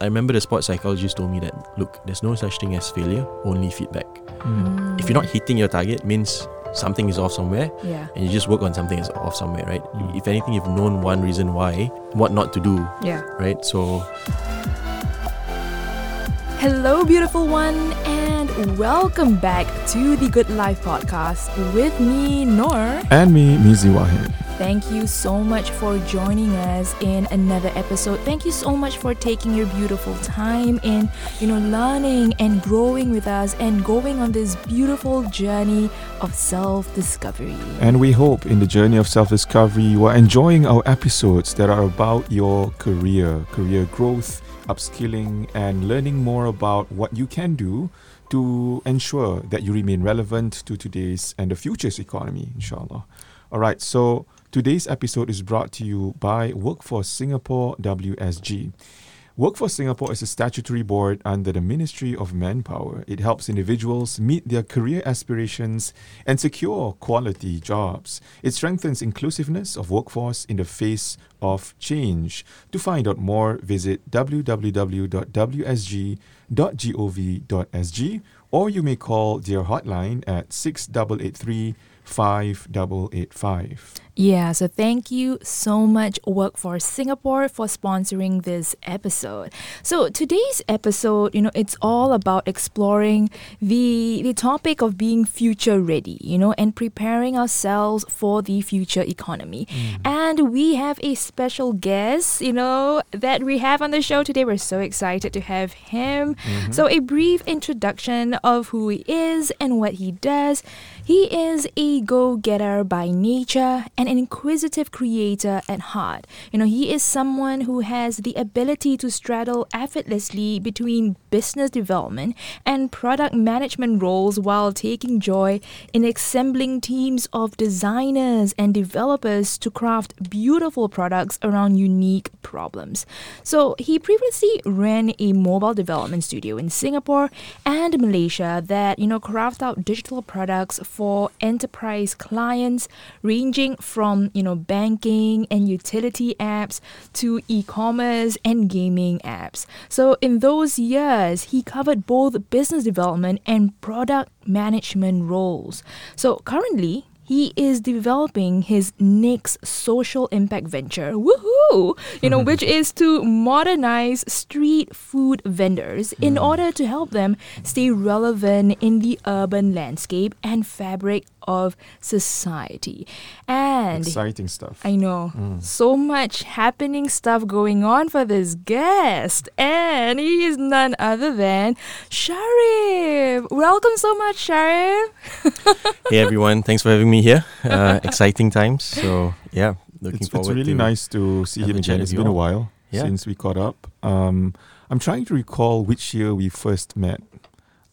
I remember the sports psychologist told me that look, there's no such thing as failure, only feedback. Mm. If you're not hitting your target, means something is off somewhere, Yeah. and you just work on something that's off somewhere, right? Mm. If anything, you've known one reason why, what not to do, Yeah. right? So Hello, beautiful one, and welcome back to the Good Life podcast with me, Nor. And me, Mizi Wahid. Thank you so much for joining us in another episode. Thank you so much for taking your beautiful time in, you know, learning and growing with us and going on this beautiful journey of self-discovery. And we hope in the journey of self discovery, you are enjoying our episodes that are about your career, career growth, upskilling, and learning more about what you can do to ensure that you remain relevant to today's and the future's economy, inshallah. All right, so today's episode is brought to you by Workforce Singapore WSG. Workforce Singapore is a statutory board under the Ministry of Manpower. It helps individuals meet their career aspirations and secure quality jobs. It strengthens inclusiveness of workforce in the face of change. To find out more, visit www.wsg.gov.sg or you may call their hotline at 6883 5885. Yeah, so thank you so much, Workforce Singapore, for sponsoring this episode. So today's episode, you know, it's all about exploring the the topic of being future ready, you know, and preparing ourselves for the future economy. Mm. And we have a special guest, you know, that we have on the show today. We're so excited to have him. Mm-hmm. So a brief introduction of who he is and what he does. He is a go-getter by nature and an inquisitive creator at heart. You know, he is someone who has the ability to straddle effortlessly between business development and product management roles while taking joy in assembling teams of designers and developers to craft beautiful products around unique problems. So, he previously ran a mobile development studio in Singapore and Malaysia that, you know, craft out digital products for enterprise clients ranging from, you know, banking and utility apps to e-commerce and gaming apps. So in those years, he covered both business development and product management roles. So currently, he is developing his next social impact venture, woohoo! You know, which is to modernize street food vendors in hmm. order to help them stay relevant in the urban landscape and fabric of society. And Exciting stuff. I know. So much happening stuff going on for this guest. And he is none other than Shariff. Welcome so much, Shariff. hey everyone, thanks for having me here. Uh, exciting times. So yeah, looking it's, forward. it's really to nice to see him again. with It's you been a while Yeah. since we caught up. Um, I'm trying to recall which year we first met.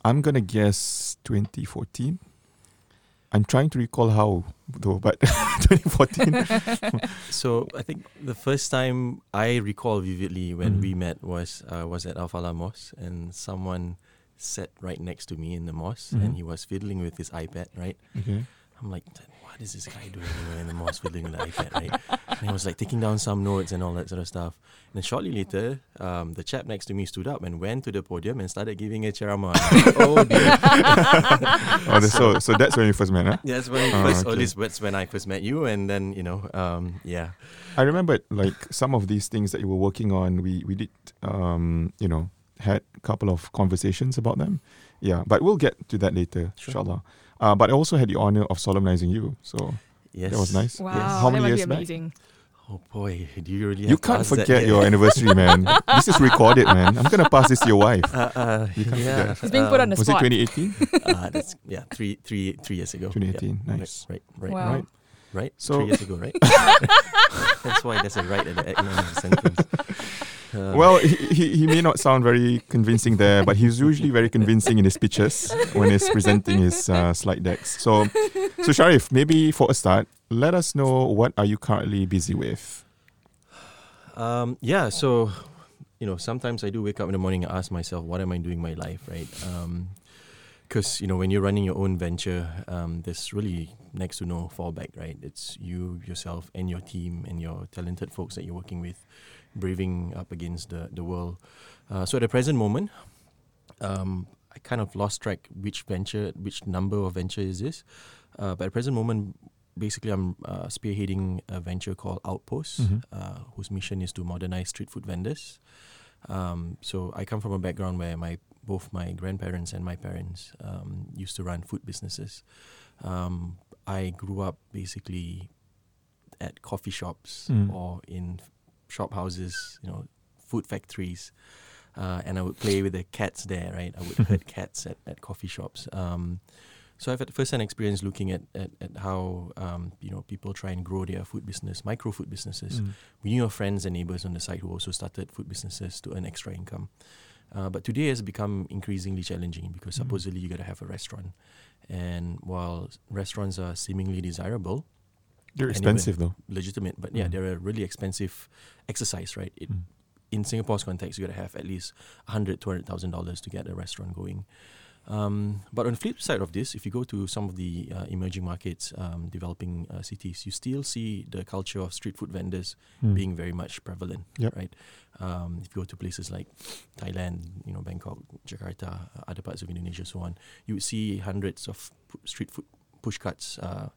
I'm gonna guess 2014. I'm trying to recall how though, but 2014. So I think the first time I recall vividly when Mhm. we met was uh, was at Al Falah Mosque, and someone sat right next to me in the mosque, Mhm. and he was fiddling with his iPad. Right, okay. I'm like, what is this guy doing you know, in the mosque fiddling the iPad? Right, and he was like taking down some notes and all that sort of stuff. And then shortly later, um, the chap next to me stood up and went to the podium and started giving a ceramah. Like, oh dear. Oh, so so that's when you first met, huh? That's when Oh, first, or at okay. least that's when I first met you, and then you know, um, yeah, I remember like some of these things that you were working on. We we did um, you know had a couple of conversations about them. Yeah, but we'll get to that later, Sure. inshallah. Uh, but I also had the honor of solemnizing you, so yes, that was nice. Wow, Yes. How many that years must be back? Oh boy, do you really? You have can't ask forget yet? your anniversary, man. this is recorded, man. I'm gonna pass this to your wife. Uh, uh, You can't yeah, forget. He's being put on the Was it 2018? uh, that's yeah, three, three, three years ago. 2018, Yeah. nice. Right, right, right, Wow. Right. right. So- three years ago, right? that's why there's a right at the end of the sentence. Uh, Well, he, he, he may not sound very convincing there, but he's usually very convincing in his pitches when he's presenting his uh, slide decks. So, so Shariff, maybe for a start, let us know what are you currently busy with. Um, yeah, so you know, sometimes I do wake up in the morning and ask myself, what am I doing my life, right? Because you know, when you're running your own venture, um, there's really next to no fallback, right? It's you, yourself, and your team, and your talented folks that you're working with. Braving up against the the world. Uh, so at the present moment, um, I kind of lost track which venture, which number of venture is this. Uh, but at the present moment, basically, I'm uh, spearheading a venture called Outpost, Mhm. uh, whose mission is to modernize street food vendors. Um, so I come from a background where my both my grandparents and my parents um, used to run food businesses. Um, I grew up basically at coffee shops Mm. or in shop houses, you know, food factories, uh, and I would play with the cats there. Right, I would herd cats at, at coffee shops. Um, so I've had first-hand experience looking at at, at how um, you know people try and grow their food business, micro food businesses. Mm. We knew our friends and neighbors on the side who also started food businesses to earn extra income. Uh, but today has become increasingly challenging because Mm. supposedly you got to have a restaurant, and while restaurants are seemingly desirable, They're expensive though. legitimate, but yeah, Mm. they're a really expensive exercise, right? It, Mm. in Singapore's context, you got to have at least $100,000, $200,000 to get a restaurant going. Um, but on the flip side of this, if you go to some of the uh, emerging markets, um, developing uh, cities, you still see the culture of street food vendors Mm. being very much prevalent, Yep. right? Um, if you go to places like Thailand, you know, Bangkok, Jakarta, uh, other parts of Indonesia, so on, you would see hundreds of pu- street food push carts uh,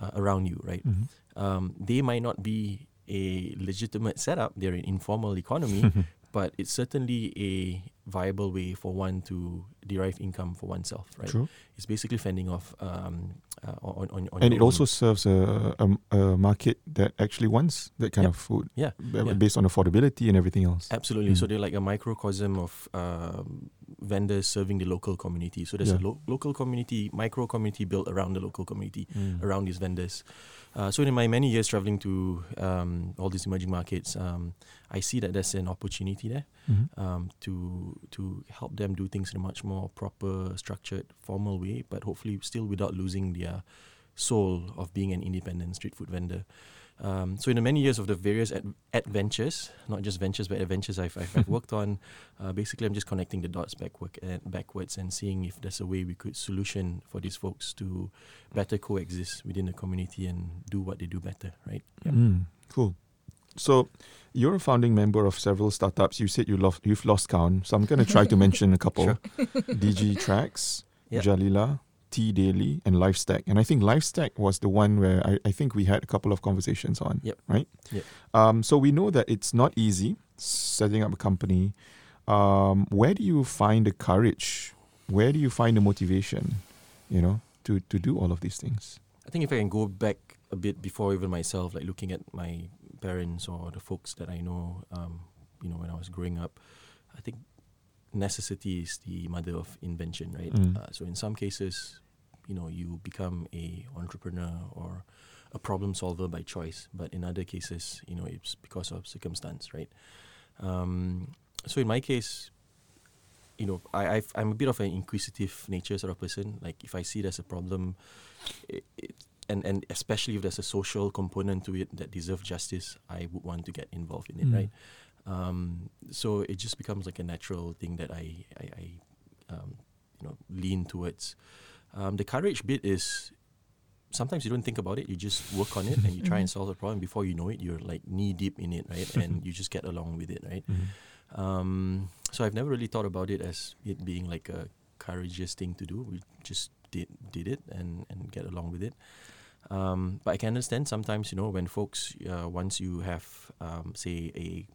uh, around you, right? Mhm. um, they might not be a legitimate setup. They're an informal economy, but it's certainly a viable way for one to derive income for oneself. Right? True. It's basically fending off um, uh, on on, on And it also serves a, a, a market that actually wants that kind Yep. of food yeah. yeah. based on affordability and everything else. Absolutely. So Mm. they're like a microcosm of um, vendors serving the local community. So there's a lo- local community, micro community built around the local community. Mm. around these vendors. Uh, so in my many years traveling to um, all these emerging markets, um, I see that there's an opportunity there Mhm. um, to to help them do things in a much more proper, structured, formal way, but hopefully still without losing their soul of being an independent street food vendor. Um, so in the many years of the various ad- adventures, not just ventures but adventures I've, I've, I've worked on, uh, basically I'm just connecting the dots backward and backwards and seeing if there's a way we could solution for these folks to better coexist within the community and do what they do better, right? Yep. Mm, cool. So, you're a founding member of several startups. You said you lost, you've lost count, so I'm going to try to mention a couple: Sure. DG Tracks, Yep. Jalila, T Daily, and Lifestack. And I think Lifestack was the one where I, I think we had a couple of conversations on. Yep. Right. Yep. Um, so we know that it's not easy setting up a company. Um, where do you find the courage? Where do you find the motivation? You know, to to do all of these things. I think if I can go back a bit before even myself, like looking at my parents or the folks that I know, um, you know, when I was growing up, I think necessity is the mother of invention, right? Mm. Uh, so in some cases, you know, you become a entrepreneur or a problem solver by choice, but in other cases, you know, it's because of circumstance, right? Um, so in my case, you know, I I've, I'm a bit of an inquisitive nature sort of person. Like if I see there's a problem, it, it, and and especially if there's a social component to it that deserves justice, I would want to get involved in it, Mm. right? Um, so it just becomes like a natural thing that I I, I um, you know lean towards. Um, the courage bit is sometimes you don't think about it, you just work on it and you try and solve the problem. Before you know it, you're like knee deep in it, right? and you just get along with it, right? Um, so I've never really thought about it as it being like a courageous thing to do. We just did did it and and get along with it. Um, but I can understand sometimes, you know, when folks uh, once you have um, say a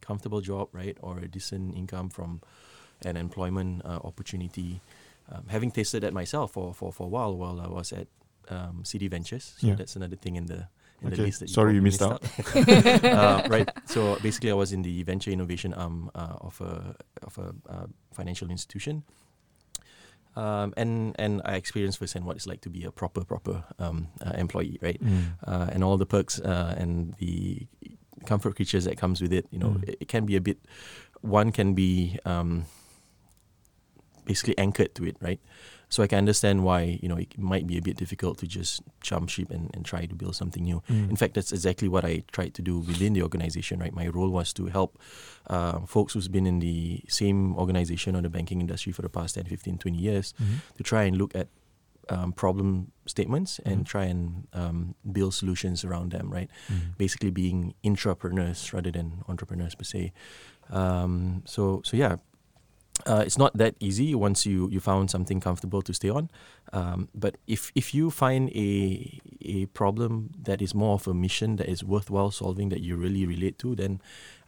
comfortable job, right, or a decent income from an employment uh, opportunity. Um, having tasted that myself for, for, for a while while I was at um, CD Ventures, so Yeah. that's another thing in the in the list that sorry you missed uh, right. So basically, I was in the venture innovation arm uh, of a of a uh, financial institution, um, and and I experienced firsthand what it's like to be a proper proper um, uh, employee, right? Mm. Uh, and all the perks uh, and the comfort creatures that comes with it. You know, Mm. it, it can be a bit. One can be um, basically anchored to it, right? So I can understand why you know it might be a bit difficult to just jump ship and, and try to build something new. Mm. In fact, that's exactly what I tried to do within the organization. Right, my role was to help uh, folks who's been in the same organization or the banking industry for the past 10, 15, 20 years Mhm. to try and look at um, problem statements and Mhm. try and um, build solutions around them. Right, Mm. basically being intrapreneurs rather than entrepreneurs per se. Um, so so yeah, uh, it's not that easy once you you found something comfortable to stay on. Um, but if if you find a a problem that is more of a mission that is worthwhile solving that you really relate to, then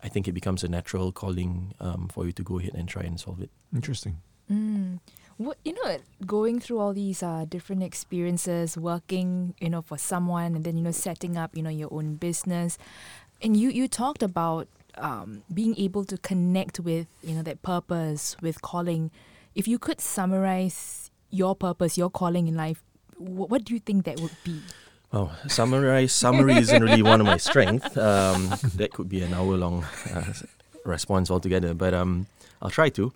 I think it becomes a natural calling um, for you to go ahead and try and solve it. Interesting. Mm. What you know, going through all these uh, different experiences, working, you know, for someone, and then you know, setting up, you know, your own business, and you you talked about um, being able to connect with, you know, that purpose with calling. If you could summarize your purpose, your calling in life, wh- what do you think that would be? Well, summarize summary isn't really one of my strengths. Um, that could be an hour long uh, response altogether, but um, I'll try to.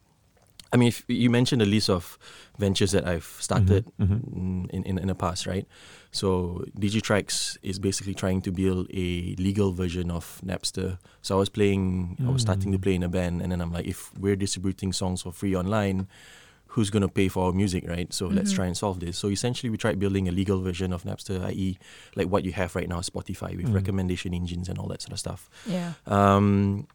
I mean, if you mentioned a list of ventures that I've started Mhm, mm, in, in in the past, right? So Digitrax is basically trying to build a legal version of Napster. So I was playing, I was starting to Mm. play in a band, and then I'm like, if we're distributing songs for free online, who's gonna pay for our music, right? So let's Mhm. try and solve this. So essentially, we tried building a legal version of Napster, i.e., like what you have right now, Spotify with Mm. recommendation engines and all that sort of stuff. Yeah. Um,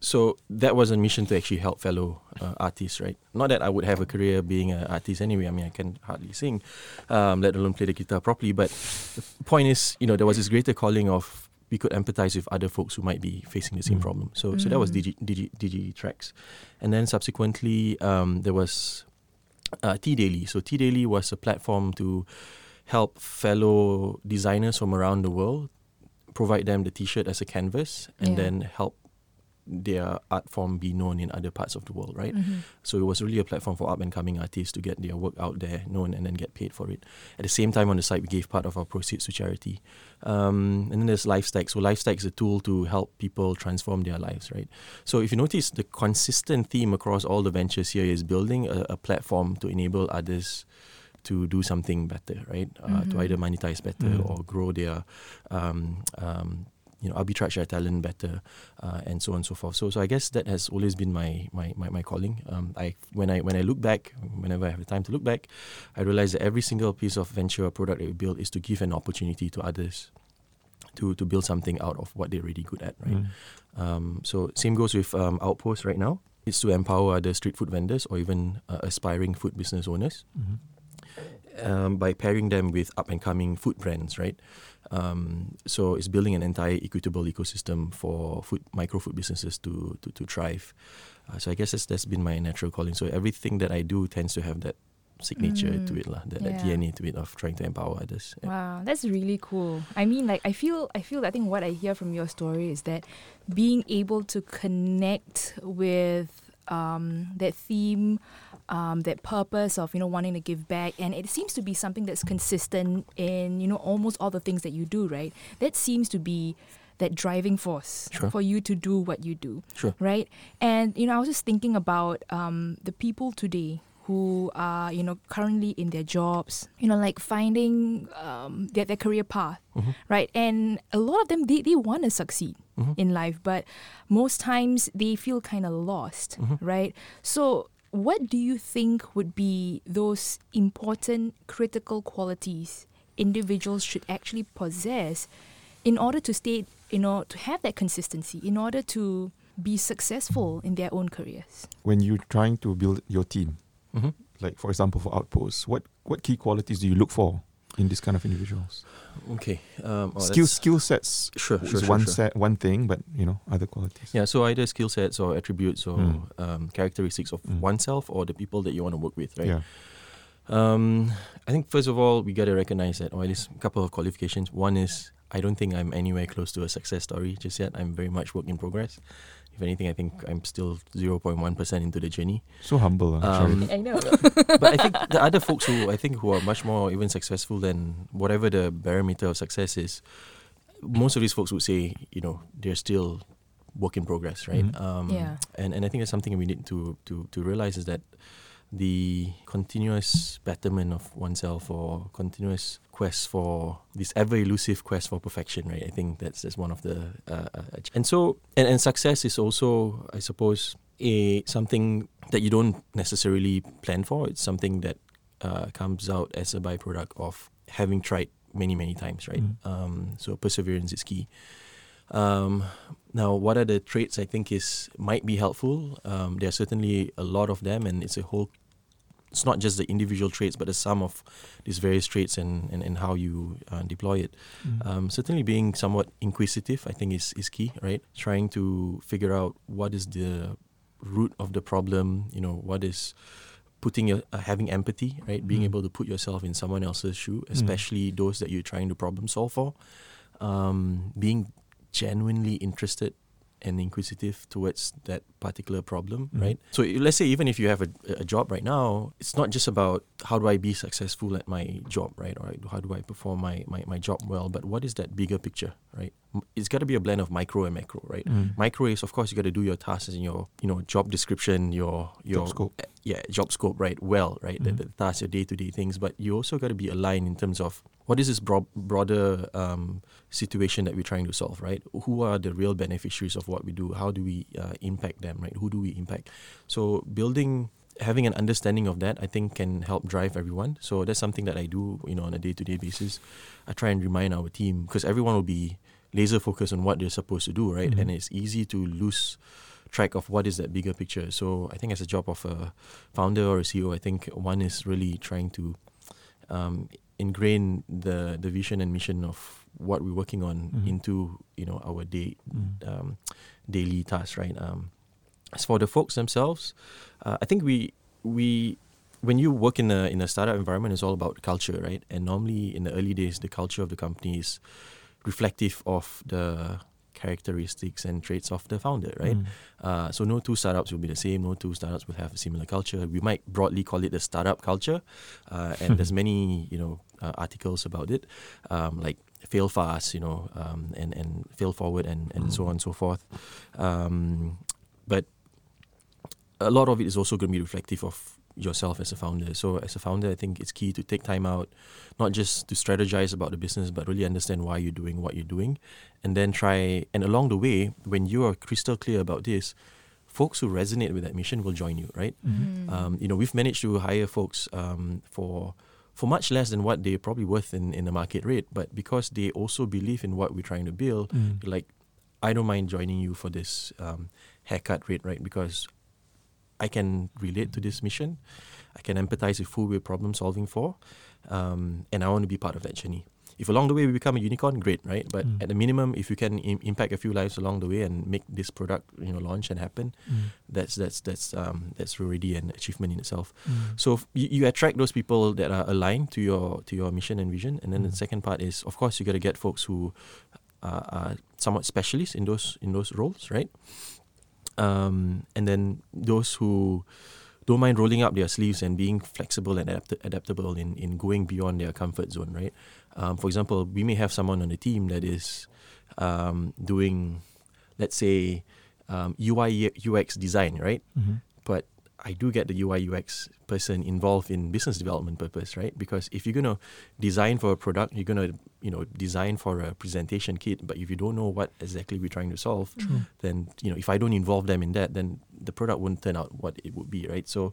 so that was a mission to actually help fellow uh, artists, right? Not that I would have a career being an artist anyway. I mean, I can hardly sing, um, let alone play the guitar properly. But the point is, you know, there was this greater calling of we could empathize with other folks who might be facing the same Mm. problem. So, so that was Mm. Digi, Digi, Digi Tracks, and then subsequently um, there was uh, T Daily. So T Daily was a platform to help fellow designers from around the world provide them the T-shirt as a canvas, and Yeah. then help their art form be known in other parts of the world, right? Mhm. So it was really a platform for up and coming artists to get their work out there, known, and then get paid for it. At the same time, on the site, we gave part of our proceeds to charity. Um, and then there's LifeStack. So LifeStack is a tool to help people transform their lives, right? So if you notice, the consistent theme across all the ventures here is building a, a platform to enable others to do something better, right? Uh, to Mhm. either monetize better Mm. or grow their, um, um, you know, arbitrage their talent better, uh, and so on and so forth. So, so I guess that has always been my my, my, my calling. Um, I when I when I look back, whenever I have the time to look back, I realize that every single piece of venture or product that we build is to give an opportunity to others. To, to build something out of what they're really good at, right? Mm. Um, so same goes with um, Outpost right now. It's to empower other street food vendors or even uh, aspiring food business owners Mhm. um, by pairing them with up and coming food brands, right? Um, so it's building an entire equitable ecosystem for food micro food businesses to to, to thrive. Uh, so I guess that's, that's been my natural calling. So everything that I do tends to have that signature to Mm, it, lah, that, that. DNA to it of trying to empower others. Yeah. Wow, that's really cool. I mean, like, I feel, I feel, I think what I hear from your story is that being able to connect with um, that theme, um, that purpose of you know wanting to give back, and it seems to be something that's consistent in you know almost all the things that you do, right? That seems to be that driving force Sure. for you to do what you do Sure. right? And you know, I was just thinking about um, the people today who are you know currently in their jobs, you know, like finding um, their their career path, Mhm. right? And a lot of them they they want to succeed Mhm. in life, but most times they feel kind of lost, Mhm. right? So. What do you think would be those important critical qualities individuals should actually possess in order to stay, you know, to have that consistency, in order to be successful in their own careers? When you're trying to build your team, Mhm. like for example for Outposts, what what key qualities do you look for in this kind of individuals? Okay. Um, oh, skill skill sets Sure, is sure, sure, one sure. set one thing, but you know other qualities. Yeah, so either skill sets or attributes or Mm. um, characteristics of Mm. oneself or the people that you want to work with, right? Yeah. Um, I think first of all we got to recognize that, or at least a couple of qualifications. One is I don't think I'm anywhere close to a success story just yet. I'm very much work in progress. If anything, I think I'm still 0.1 percent into the journey. So humble. Uh, Um, I know. but I think the other folks who I think who are much more even successful than whatever the barometer of success is, most of these folks would say, you know, they're still work in progress, right? Mhm. Um, Yeah. And and I think that's something we need to to to realize is that the continuous betterment of oneself or continuous quest for this ever elusive quest for perfection, right? I think that's that's one of the uh, uh, and so and, and success is also, I suppose, a something that you don't necessarily plan for. It's something that uh, comes out as a byproduct of having tried many many times, right? Mm. Um, so perseverance is key. Um, now, what are the traits I think is might be helpful? Um, there are certainly a lot of them, and it's a whole. It's not just the individual traits, but the sum of these various traits and, and, and how you uh, deploy it. Mm. Um, certainly, being somewhat inquisitive, I think, is, is key, right? Trying to figure out what is the root of the problem. You know, what is putting your uh, having empathy, right? Being Mm. able to put yourself in someone else's shoe, especially those that you're trying to problem solve for. Um, being genuinely interested and inquisitive towards that particular problem, Mm. right? So let's say even if you have a, a job right now, it's not just about how do I be successful at my job, right? Or how do I perform my, my, my job well, but what is that bigger picture, right? It's got to be a blend of micro and macro, right? Mm. Micro is of course you got to do your tasks and your you know job description, your your Job scope. uh, yeah job scope right well right the, Mhm. the tasks your day to day things, but you also got to be aligned in terms of what is this bro- broader um, situation that we're trying to solve, right? Who are the real beneficiaries of what we do? How do we uh, impact them, right? Who do we impact? So building having an understanding of that, I think, can help drive everyone. So that's something that I do, you know, on a day to day basis. I try and remind our team because everyone will be laser focused on what they're supposed to do, right? Mhm. And it's easy to lose track of what is that bigger picture. So I think as a job of a founder or a CEO, I think one is really trying to um, ingrain the the vision and mission of what we're working on Mhm. into you know our day Mm. um, daily tasks, right? Um, as for the folks themselves, uh, I think we we when you work in a in a startup environment, it's all about culture, right? And normally in the early days, the culture of the company is reflective of the characteristics and traits of the founder, right? Mm. Uh, so no two startups will be the same. No two startups will have a similar culture. We might broadly call it the startup culture, uh, and there's many you know uh, articles about it, um, like fail fast, you know, um, and and fail forward, and and so on and so forth. Um, but a lot of it is also going to be reflective of yourself as a founder. So as a founder, I think it's key to take time out, not just to strategize about the business, but really understand why you're doing what you're doing, and then try. And along the way, when you are crystal clear about this, folks who resonate with that mission will join you, right? Mhm. Um, you know, we've managed to hire folks um, for for much less than what they're probably worth in, in the market rate, but because they also believe in what we're trying to build, Mm. like, I don't mind joining you for this um, haircut rate, right? Because I can relate to this mission, I can empathize with who we're problem solving for, um, and I want to be part of that journey. If along the way we become a unicorn, great, right? But Mm. at the minimum, if you can Im- impact a few lives along the way and make this product, you know, launch and happen, Mm. that's that's that's um, that's already an achievement in itself. Mm. So f- you, you attract those people that are aligned to your to your mission and vision, and then the Mm. second part is, of course, you got to get folks who uh, are somewhat specialists in those in those roles, right? Um, and then those who don't mind rolling up their sleeves and being flexible and adapt- adaptable in, in going beyond their comfort zone, right? Um, for example, we may have someone on the team that is um, doing, let's say, um, UI UX design, right? Mhm. but I do get the UI UX person involved in business development purpose, right? Because if you're gonna design for a product, you're gonna you know design for a presentation kit, but if you don't know what exactly we're trying to solve, True. then you know if I don't involve them in that, then the product wouldn't turn out what it would be, right? So,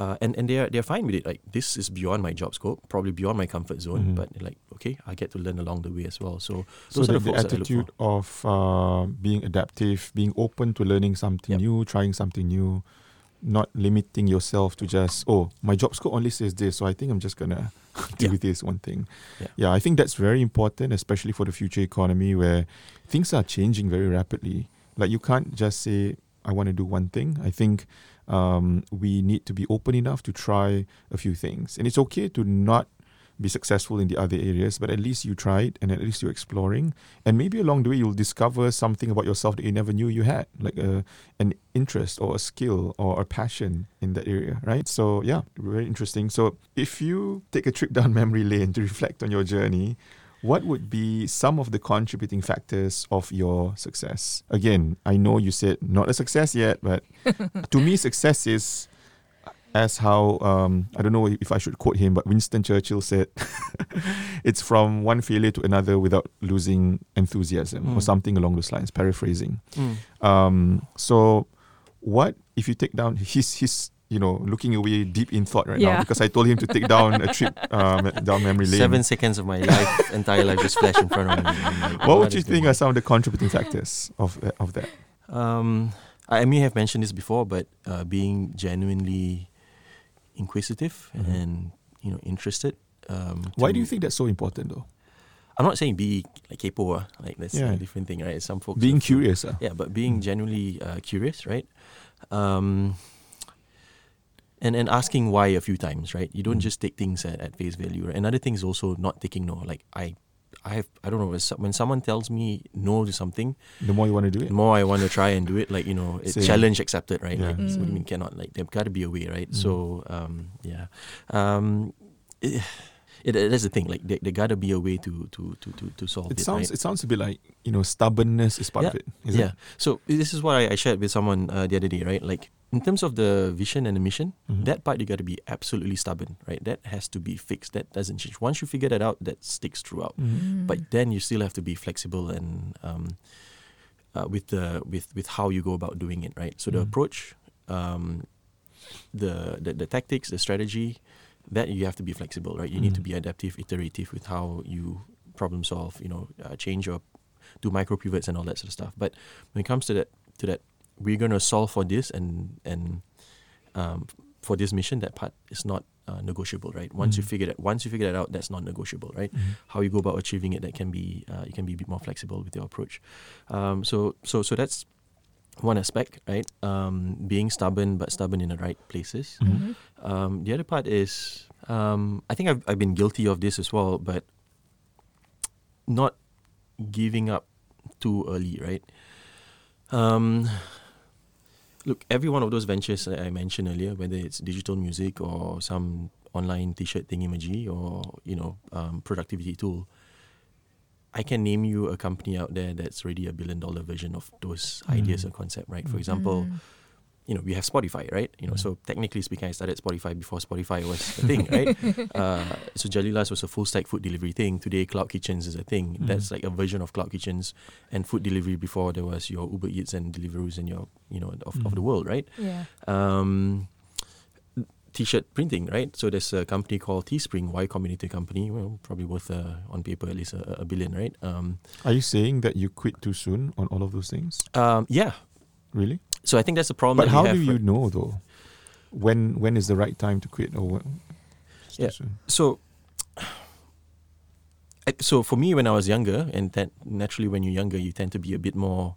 uh, and and they're they're fine with it. Like this is beyond my job scope, probably beyond my comfort zone, Mhm. but like okay, I get to learn along the way as well. So So those are the, the the folks that I look attitude for. of uh, being adaptive, being open to learning something Yep. new, trying something new, not limiting yourself to just oh my job scope only says this, so I think I'm just gonna do Yeah. this one thing. Yeah. I think that's very important, especially for the future economy where things are changing very rapidly. Like you can't just say I want to do one thing. I think um, we need to be open enough to try a few things, and it's okay to not be successful in the other areas, but at least you tried and at least you're exploring. And maybe along the way, you'll discover something about yourself that you never knew you had, like a, an interest or a skill or a passion in that area, right? So, yeah, very interesting. So, if you take a trip down memory lane to reflect on your journey, what would be some of the contributing factors of your success? Again, I know you said not a success yet, but to me, success is as how um, I don't know if I should quote him, but Winston Churchill said, "It's from one failure to another without losing enthusiasm," or Mm. something along those lines. Paraphrasing. Mm. Um, so, what if you take down his his you know, looking away deep in thought right Yeah. now because I told him to take down a trip um, down memory lane. Seven seconds of my life, entire life just flashed in front of me. Like, What would you think are some of the contributing factors of uh, of that? Um, I I may have mentioned this before, but uh, being genuinely inquisitive Mhm. and you know interested. Um, Why do you think that's so important though? I'm not saying be like kepo, ah, like that's Yeah. a different thing, right? Some folks Being curious, uh. Yeah, but being Mm. genuinely uh, curious, right? Um, and and asking why a few times, right? You don't Mm. just take things at, at face value. Right? Another thing is also not taking no. Like I, I have I don't know when someone tells me no to something, The more you want to do it, the more I want to try and do it. Like you know, it's Same. challenge accepted, right? Yeah. Like, what do you Mm. mean cannot? Like there got to be a way, right? Mm. So um, yeah, um, it, it, that's the thing. Like there, there got to be a way to to to to, to solve it it. sounds right? it sounds a bit like you know stubbornness is part of it. Is yeah. It? So this is what I, I shared with someone uh, the other day, right? Like in terms of the vision and the mission, Mhm. that part you got to be absolutely stubborn, right? That has to be fixed. That doesn't change. Once you figure that out, that sticks throughout. Mhm. Mm. But then you still have to be flexible and um, uh, with the with with how you go about doing it, right? So the Mm. approach, um, the, the the tactics, the strategy, that you have to be flexible, right? You need to Mm. be adaptive, iterative with how you problem solve. You know, uh, change your do micro pivots and all that sort of stuff. But when it comes to that to that, we're gonna solve for this and and um, for this mission. That part is not uh, negotiable, right? Once you Mm. figure that once you figure that out, that's not negotiable, right? Mhm. how you go about achieving it that can be uh, you can be a bit more flexible with your approach um, so so so that's one aspect right um, being stubborn but stubborn in the right places Mhm. Mhm. um, the other part is um, I think I've, I've been guilty of this as well but not giving up too early right um, look every one of those ventures that I mentioned earlier whether it's digital music or some online t-shirt thingy or you know um, productivity tool I can name you a company out there that's already a billion dollar version of those ideas Mm. or concept right for Mm. example Mm. you know, we have Spotify, right? You know, Mm. so technically speaking, I started Spotify before Spotify was a thing, right? uh, so Jalilas was a full stack food delivery thing. Today, Cloud Kitchens is a thing. Mm. That's like a version of Cloud Kitchens and food delivery before there was your Uber Eats and Deliveroos and your, you know, of, of the world, right? Yeah. Um, T-shirt printing, right? So there's a company called Teespring, Y Combinator company. Well, probably worth uh, on paper at least a, a billion, right? Um, Are you saying that you quit too soon on all of those things? um, yeah. Really? So I think that's the problem. But that how have do you right- know though? When when is the right time to quit or what? Yeah. so I- so for me when I was younger and that naturally when you're younger you tend to be a bit more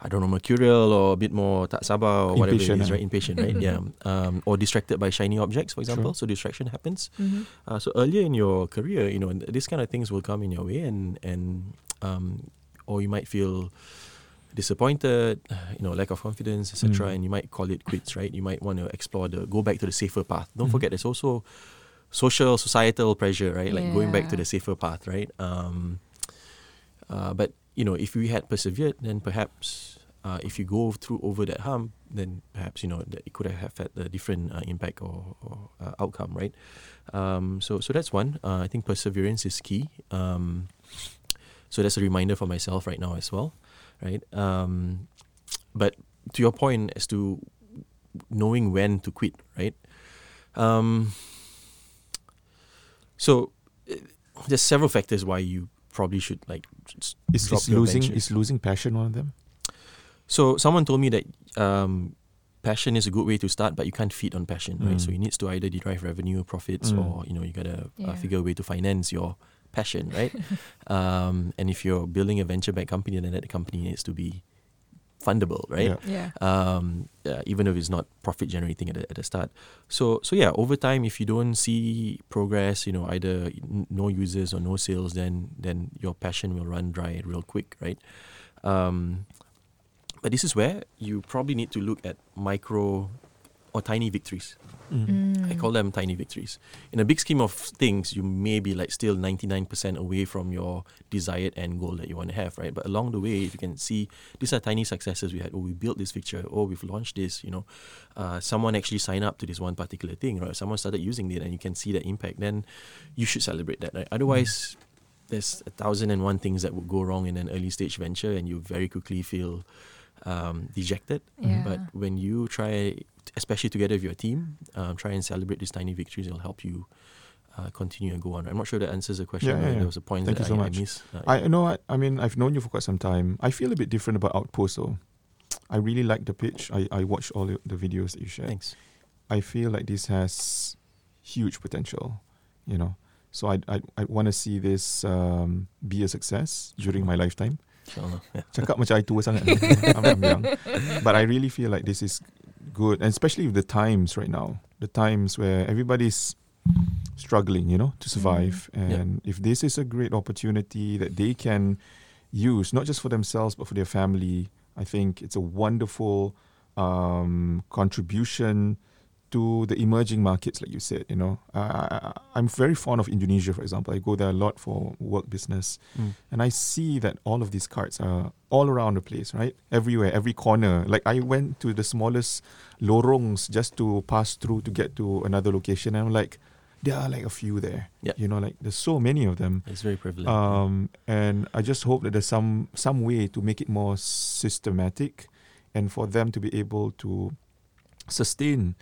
I don't know mercurial or a bit more tak sabar or whatever it Impatient, is ah. right? impatient right? Yeah. Um, or distracted by shiny objects for example. So distraction happens. Mhm. uh, so earlier in your career you know th- this kind of things will come in your way and and um, or you might feel disappointed you know lack of confidence etc Mm. and you might call it quits right? You might want to explore the go back to the safer path. Don't Mhm. forget there's also social societal pressure right? Like going back to the safer path right? Um, uh, but you know if we had persevered then perhaps uh, if you go through over that hump then perhaps you know that it could have had a different uh, impact or, or uh, outcome right? Um, so so that's one. Uh, I think perseverance is key. Um, so that's a reminder for myself right now as well right? Um, but to your point as to knowing when to quit right? Um, so uh, there's several factors why you probably should like s- Is, drop is your losing venture. is losing passion one of them? So someone told me that um, passion is a good way to start, but you can't feed on passion, right? So Mm. you needs to either derive revenue, profits, Mm. or you know you gotta Yeah. uh, figure a way to finance your passion, right? um, and if you're building a venture-backed company, then that company needs to be fundable, right? Yeah. Yeah. um, uh, even if it's not profit generating at the, at the start. So so yeah, over time, if you don't see progress, you know either n- no users or no sales, then then your passion will run dry real quick, right? Um, but this is where you probably need to look at micro or tiny victories. Mm. I Mm. call them tiny victories. In a big scheme of things, you may be like still 99% away from your desired end goal that you want to have, right? But along the way, if you can see these are tiny successes we had. Oh, we built this feature. Oh, we've launched this. You know, uh, someone actually signed up to this one particular thing, right? Someone started using it, and you can see the impact. Then you should celebrate that, right? Otherwise, there's a thousand and one things that would go wrong in an early stage venture, and you very quickly feel um, dejected. Yeah. But when you try especially together with your team, um, try and celebrate these tiny victories. It'll help you uh, continue and go on. I'm not sure that answers the question. Yeah, yeah, yeah. There was a point Thank that you so I, much. I missed. Uh, I know what I mean. I've known you for quite some time. I feel a bit different about Outpost though. I really like the pitch. I, I watched all the the videos that you share. Thanks. I feel like this has huge potential, you know. So I I, I want to see this um, be a success during my lifetime. Yeah. Cakap macam I tua sangat. I'm, I'm young, but I really feel like this is good, and especially with the times right now, the times where everybody's struggling, you know, to survive. Yeah. And if this is a great opportunity that they can use, not just for themselves but for their family, I think it's a wonderful um, contribution to the emerging markets, like you said. You know, I, I, I'm very fond of Indonesia, for example. I go there a lot for work business, Mm. and I see that all of these cards are all around the place, right? Everywhere, every corner. Like I went to the smallest lorongs just to pass through to get to another location, and I'm like, there are like a few there. Yeah. You know, like there's so many of them. It's very prevalent. Um, and I just hope that there's some some way to make it more systematic, and for them to be able to sustain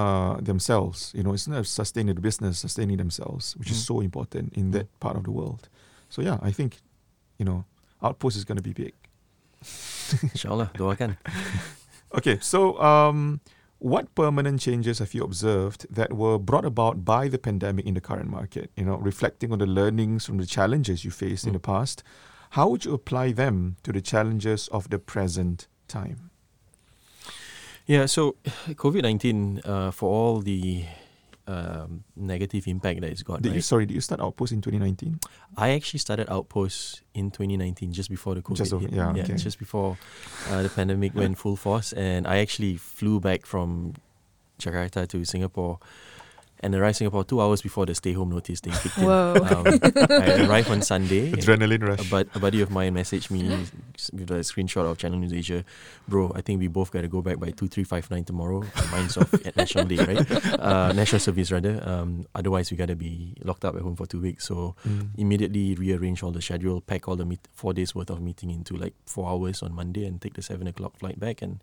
uh, themselves. You know, it's not sustaining the business, sustaining themselves, which is Mm. so important in that part of the world. So yeah, I think, you know, Outpost is going to be big. Inshallah, do I doakan. Okay, so um, what permanent changes have you observed that were brought about by the pandemic in the current market? You know, reflecting on the learnings from the challenges you faced in Mm. the past, how would you apply them to the challenges of the present time? Yeah, so COVID 19, uh, for all the um, negative impact that it's got, Did you sorry? Did you start Outpost in 2019? I actually started Outpost in 2019, just before the COVID Just over- hit. yeah, okay. just before uh, the pandemic went full force. And I actually flew back from Jakarta to Singapore and arrived Singapore two hours before the stay home notice thing kicked in. Whoa. Um, I arrived on Sunday. and Adrenaline a, rush. bud, a buddy of mine messaged me with a screenshot of Channel News Asia. Bro, I think we both got to go back by 2359 tomorrow. Mine's off at National Day, right? Uh, National Service, rather. Um, otherwise, we got to be locked up at home for two weeks. So Mm. immediately rearrange all the schedule, pack all the meet- four days worth of meeting into like four hours on Monday and take the seven o'clock flight back and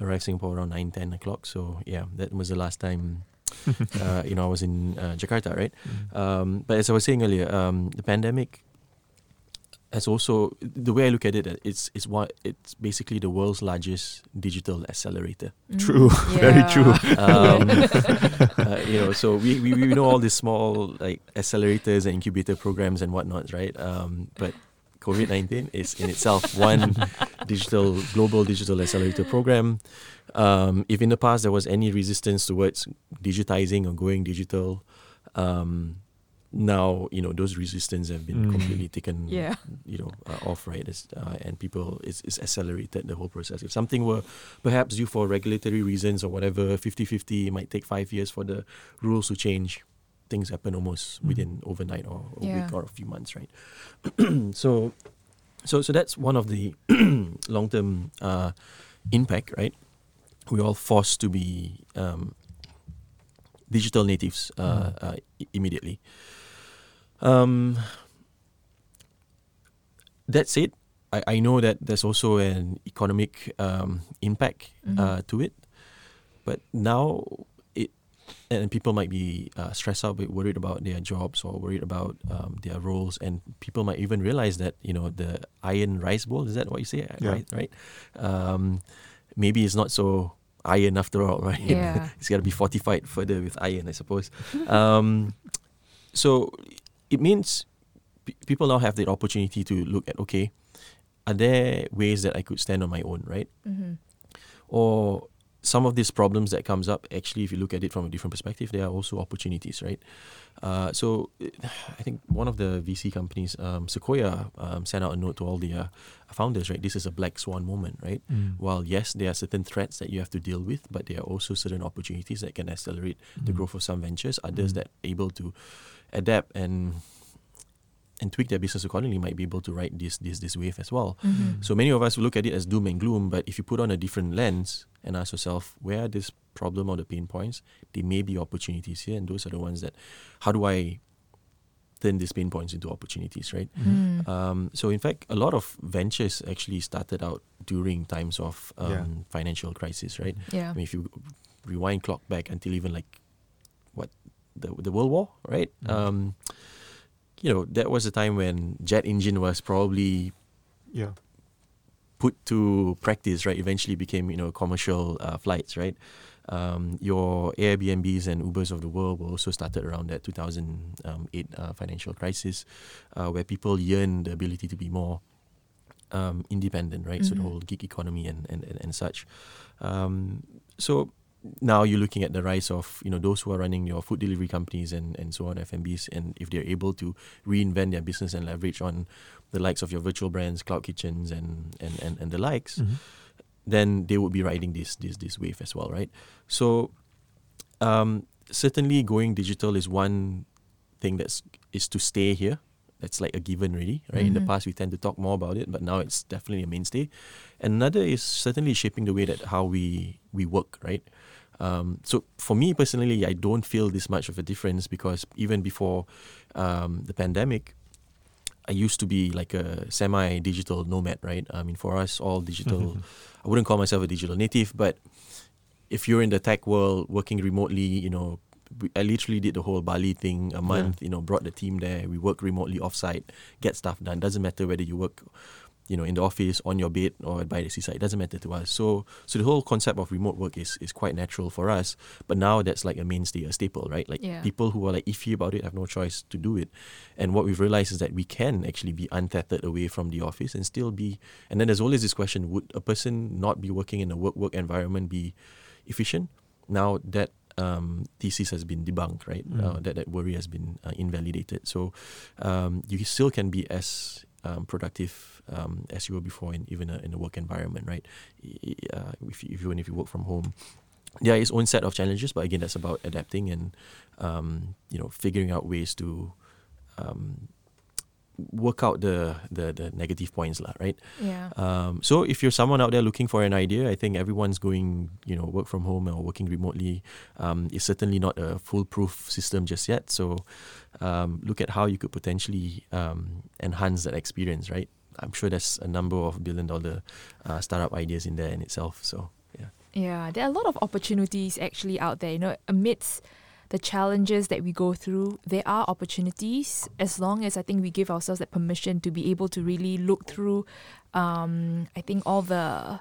arrive Singapore around nine, ten o'clock. So yeah, that was the last time uh, you know I was in uh, Jakarta, right? Mm. Um, but as I was saying earlier, um, the pandemic has also the way I look at it, uh, it's it's what it's basically the world's largest digital accelerator. True. Mm, Very true. Um, uh, you know, so we, we, we know all these small like accelerators and incubator programs and whatnot, right? Um, but COVID nineteen is in itself one digital global digital accelerator program. Um, if in the past there was any resistance towards digitizing or going digital, um, now you know those resistance have been Mm. completely taken Yeah. you know uh, off right it's, uh, and people it's, it's accelerated the whole process if something were perhaps due for regulatory reasons or whatever 50-50 it might take five years for the rules to change things happen almost Mm. within overnight or a Yeah. week or a few months right so so so that's one of the long-term uh, impact right we're all forced to be um, digital natives uh, Mm. uh, immediately um, that said, I, I know that there's also an economic um, impact Mhm. uh, to it, but now it and people might be uh, stressed out, but worried about their jobs or worried about um, their roles, and people might even realize that you know the iron rice bowl is that what you say, Yeah. right? Right? Maybe it's not so iron after all, right? Yeah. it's got to be fortified further with iron, I suppose. um, so it means pe- people now have the opportunity to look at okay, are there ways that I could stand on my own, right? Mhm. Or some of these problems that comes up, actually, if you look at it from a different perspective, there are also opportunities, right? Uh, so I think one of the VC companies, um, Sequoia, um, sent out a note to all the uh, founders, right? This is a black swan moment, right? Mm. While yes, there are certain threats that you have to deal with, but there are also certain opportunities that can accelerate the Mm. growth of some ventures. Others Mm. that able to adapt and and tweak their business accordingly might be able to ride this this this wave as well. Mhm. So many of us look at it as doom and gloom, but if you put on a different lens and ask yourself where are this problem or the pain points, there may be opportunities here, and those are the ones that how do I turn these pain points into opportunities, right? Mm. Um, so in fact, a lot of ventures actually started out during times of um, Yeah. financial crisis, right? yeah. I mean, if you rewind clock back until even like what the the World War, right? Mhm. Um, you know, that was a time when jet engine was probably Yeah. put to practice, right? Eventually became you know commercial uh, flights, right? Um, your Airbnbs and Ubers of the world were also started around that 2008 uh, financial crisis, uh, where people yearn the ability to be more um, independent, right? So the Mhm. whole gig economy and and, and, and such. Um, so now you're looking at the rise of you know those who are running your food delivery companies and, and so on F&Bs and if they're able to reinvent their business and leverage on the likes of your virtual brands, cloud kitchens and and, and, and the likes, Mhm. then they would be riding this this this wave as well, right? So um, certainly going digital is one thing that's is to stay here. That's like a given really, right? In the Mhm. past we tend to talk more about it, but now it's definitely a mainstay. Another is certainly shaping the way that how we we work, right? Um, so for me personally, I don't feel this much of a difference because even before um, the pandemic, I used to be like a semi-digital nomad, right? I mean, for us, all digital. I wouldn't call myself a digital native, but if you're in the tech world working remotely, you know, I literally did the whole Bali thing a month. You know, brought the team there. We work remotely offsite, get stuff done. Doesn't matter whether you work, you know, in the office, on your bed, or by the seaside. It doesn't matter to us. So, so the whole concept of remote work is is quite natural for us. But now that's like a mainstay, a staple, right? Like Yeah. people who are like iffy about it have no choice to do it. And what we've realized is that we can actually be untethered away from the office and still be. And then there's always this question: Would a person not be working in a work work environment be efficient? Now that um, thesis has been debunked, right? Mm. Uh, that that worry has been uh, invalidated. So um, you still can be as um, productive um, as you were before in even in a work environment, right? Uh, if you, even if you work from home, yeah, is own set of challenges, but again, that's about adapting and um, you know figuring out ways to um, work out the, the the negative points, lah, right? Yeah. Um, so if you're someone out there looking for an idea, I think everyone's going, you know, work from home or working remotely. Um, it's certainly not a foolproof system just yet. So um, look at how you could potentially um, enhance that experience, right? I'm sure there's a number of billion dollar uh, startup ideas in there in itself. So yeah. Yeah, there are a lot of opportunities actually out there. You know, amidst the challenges that we go through, there are opportunities as long as I think we give ourselves that permission to be able to really look through. Um, I think all the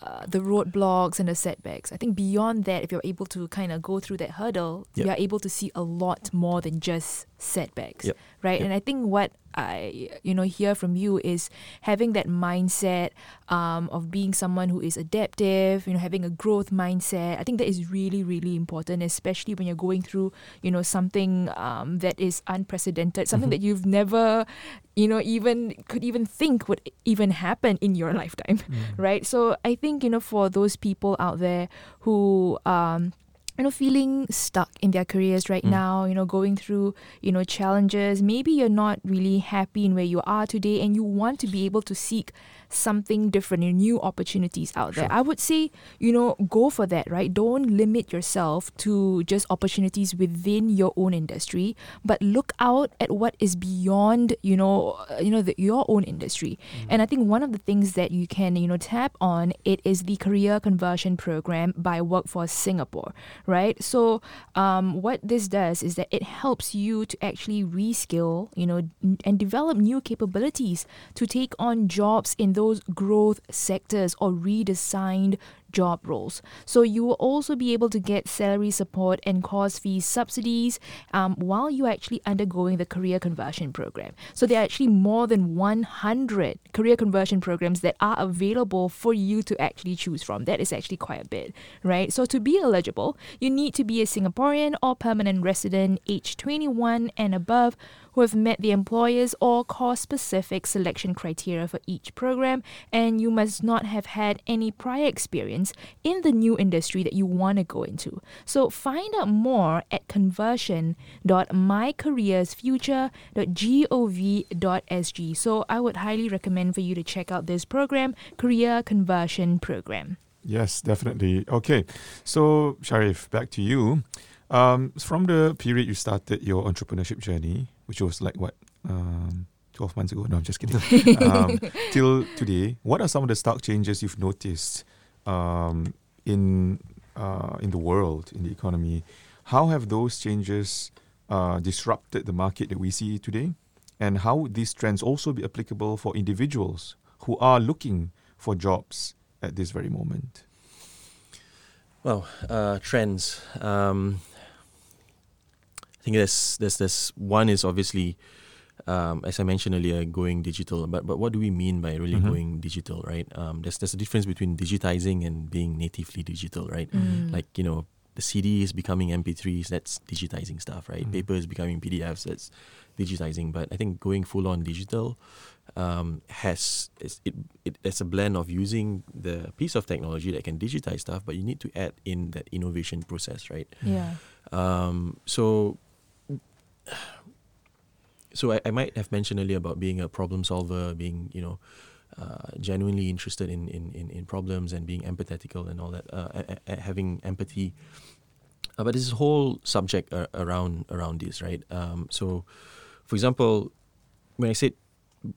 uh, the roadblocks and the setbacks. I think beyond that, if you're able to kind of go through that hurdle, Yep. you are able to see a lot more than just setbacks, Yep. right? Yep. And I think what I you know hear from you is having that mindset um, of being someone who is adaptive, you know, having a growth mindset. I think that is really, really important, especially when you're going through, you know, something um, that is unprecedented, something Mhm. that you've never, you know, even could even think would even happen in your lifetime, Mm. right? So I think you know, for those people out there who. Um, you know, feeling stuck in their careers right Mm. now, you know, going through, you know, challenges. Maybe you're not really happy in where you are today and you want to be able to seek something different, know, new opportunities out there. Sure. I would say, you know, go for that, right? Don't limit yourself to just opportunities within your own industry, but look out at what is beyond, you know, uh, you know, the, your own industry. And I think one of the things that you can, you know, tap on it is the career conversion program by Workforce Singapore, right? So, um, what this does is that it helps you to actually reskill, you know, and develop new capabilities to take on jobs in those growth sectors or redesigned job roles. So you will also be able to get salary support and course fee subsidies um, while you're actually undergoing the career conversion program. So there are actually more than 100 career conversion programs that are available for you to actually choose from. That is actually quite a bit, right? So to be eligible, you need to be a Singaporean or permanent resident, age 21 and above, who have met the employers or course specific selection criteria for each program, and you must not have had any prior experience in the new industry that you want to go into. So find out more at conversion.mycareersfuture.gov.sg. So I would highly recommend for you to check out this program, Career Conversion Program. Yes, definitely. Okay, so Shariff, back to you. Um, from the period you started your entrepreneurship journey, which was like what, um, twelve months ago? No, I'm just kidding. um, till today, what are some of the stark changes you've noticed um, in uh, in the world, in the economy. How have those changes uh, disrupted the market that we see today? And how would these trends also be applicable for individuals who are looking for jobs at this very moment? Well, uh, trends. Um, I think there's there's there's one is obviously, um, as I mentioned earlier, going digital. But but what do we mean by really Mhm. going digital, right? Um, there's there's a difference between digitizing and being natively digital, right? Mm. Like you know, the CD is becoming MP3s. That's digitizing stuff, right? Mm. Paper is becoming PDFs. That's digitizing. But I think going full on digital um, has it's, it, it it's a blend of using the piece of technology that can digitize stuff, but you need to add in that innovation process, right? yeah. Um, so, so I, I might have mentioned earlier about being a problem solver, being you know, uh, genuinely interested in, in, in, in problems and being empathetical and all that, uh, a- a- having empathy. Uh, but this whole subject uh, around around this, right? Um, so, for example, when I said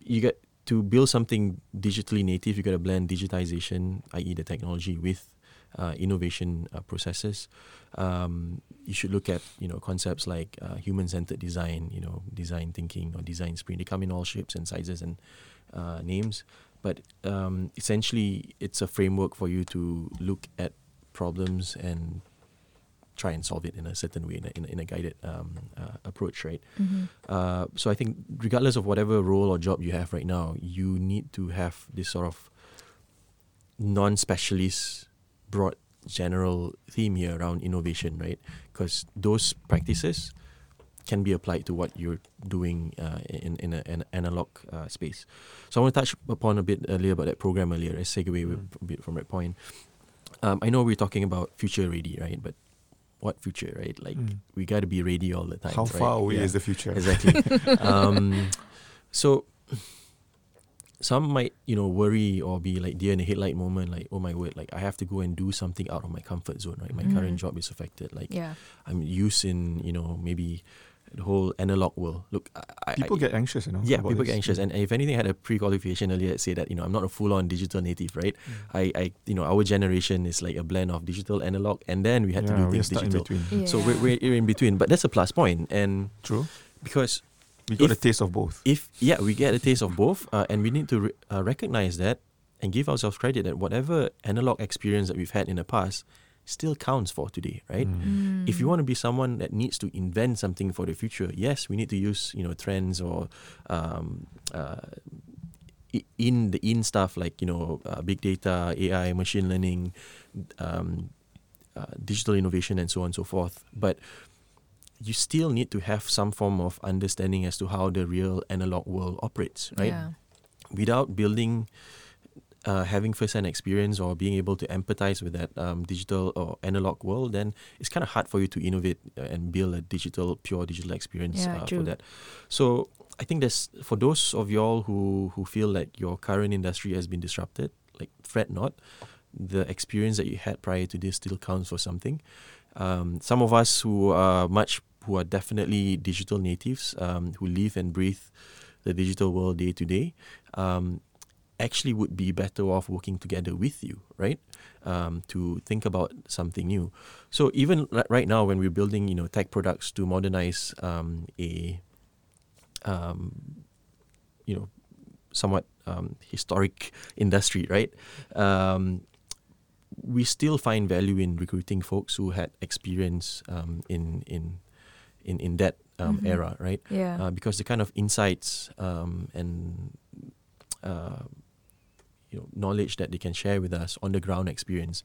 you get to build something digitally native, you got to blend digitization, i.e., the technology, with uh, innovation uh, processes. Um, you should look at you know concepts like uh, human-centered design, you know, design thinking or design sprint. They come in all shapes and sizes and uh, names, but um, essentially, it's a framework for you to look at problems and try and solve it in a certain way, in a, in a, in a guided um, uh, approach, right? Mhm. Uh, so I think regardless of whatever role or job you have right now, you need to have this sort of non-specialist, broad, general theme here around innovation, right? Because those practices can be applied to what you're doing uh, in in a- an analog uh, space. So I want to touch upon a bit earlier about that program earlier. Let's segue Mm. with- a bit from that point. Um, I know we're talking about future ready, right? But what future, right? Like Mm. we got to be ready all the time. How right? far away Yeah. is the future? Exactly. um, so some might, you know, worry or be like deer in the headlight moment, like, oh my word, like I have to go and do something out of my comfort zone, right? My Mhm. current job is affected. Like Yeah. I'm used in, you know, maybe the whole analog world. Look, I, I- People I, get anxious, you know. yeah, people this. get anxious, and if anything, I had a pre-qualification earlier that say that you know I'm not a full-on digital native, right? Mm. I, I, you know, our generation is like a blend of digital, analog, and then we had yeah, to do things stuck in digital. between. So we're, we're we're in between, but that's a plus point, and True. because We got a taste of both. if yeah we get a taste of both uh, and we need to re- uh, recognize that and give ourselves credit that whatever analog experience that we've had in the past still counts for today right Mm. if you want to be someone that needs to invent something for the future yes we need to use you know trends or um, uh, in the in stuff like you know uh, big data ai machine learning um, uh, digital innovation and so on and so forth but you still need to have some form of understanding as to how the real analog world operates right Yeah. without building uh, having first-hand experience or being able to empathize with that um, digital or analog world, then it's kind of hard for you to innovate uh, and build a digital, pure digital experience Yeah, uh, for that. So I think there's for those of y'all who who feel like your current industry has been disrupted, like fret not. The experience that you had prior to this still counts for something. Um, some of us who are much who are definitely digital natives, um, who live and breathe the digital world day to day, um, actually would be better off working together with you, right? Um, to think about something new. So even ri- right now, when we're building, you know, tech products to modernize um, a, um, you know, somewhat um, historic industry, right? Um, we still find value in recruiting folks who had experience um, in in in in that um, Mhm. era, right? Yeah. uh, because the kind of insights um, and uh, you know knowledge that they can share with us on the ground experience.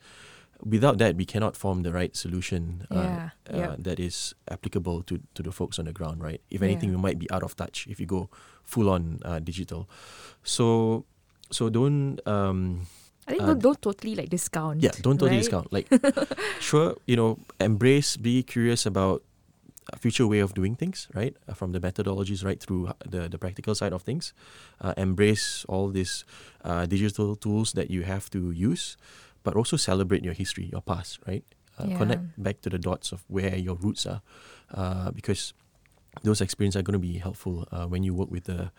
Without that, we cannot form the right solution uh, Yeah, uh, yep. that is applicable to, to the folks on the ground. Right? If anything, Yeah. we might be out of touch if you go full on uh, digital. So, so don't um, I think uh, don't, don't totally like discount. yeah, don't totally right? discount. Like, sure, you know, embrace, be curious about a future way of doing things, right? Uh, from the methodologies right through the, the practical side of things. Uh, embrace all these uh, digital tools that you have to use, but also celebrate your history, your past, right? Uh, Connect back to the dots of where your roots are, uh, because those experiences are going to be helpful uh, when you work with the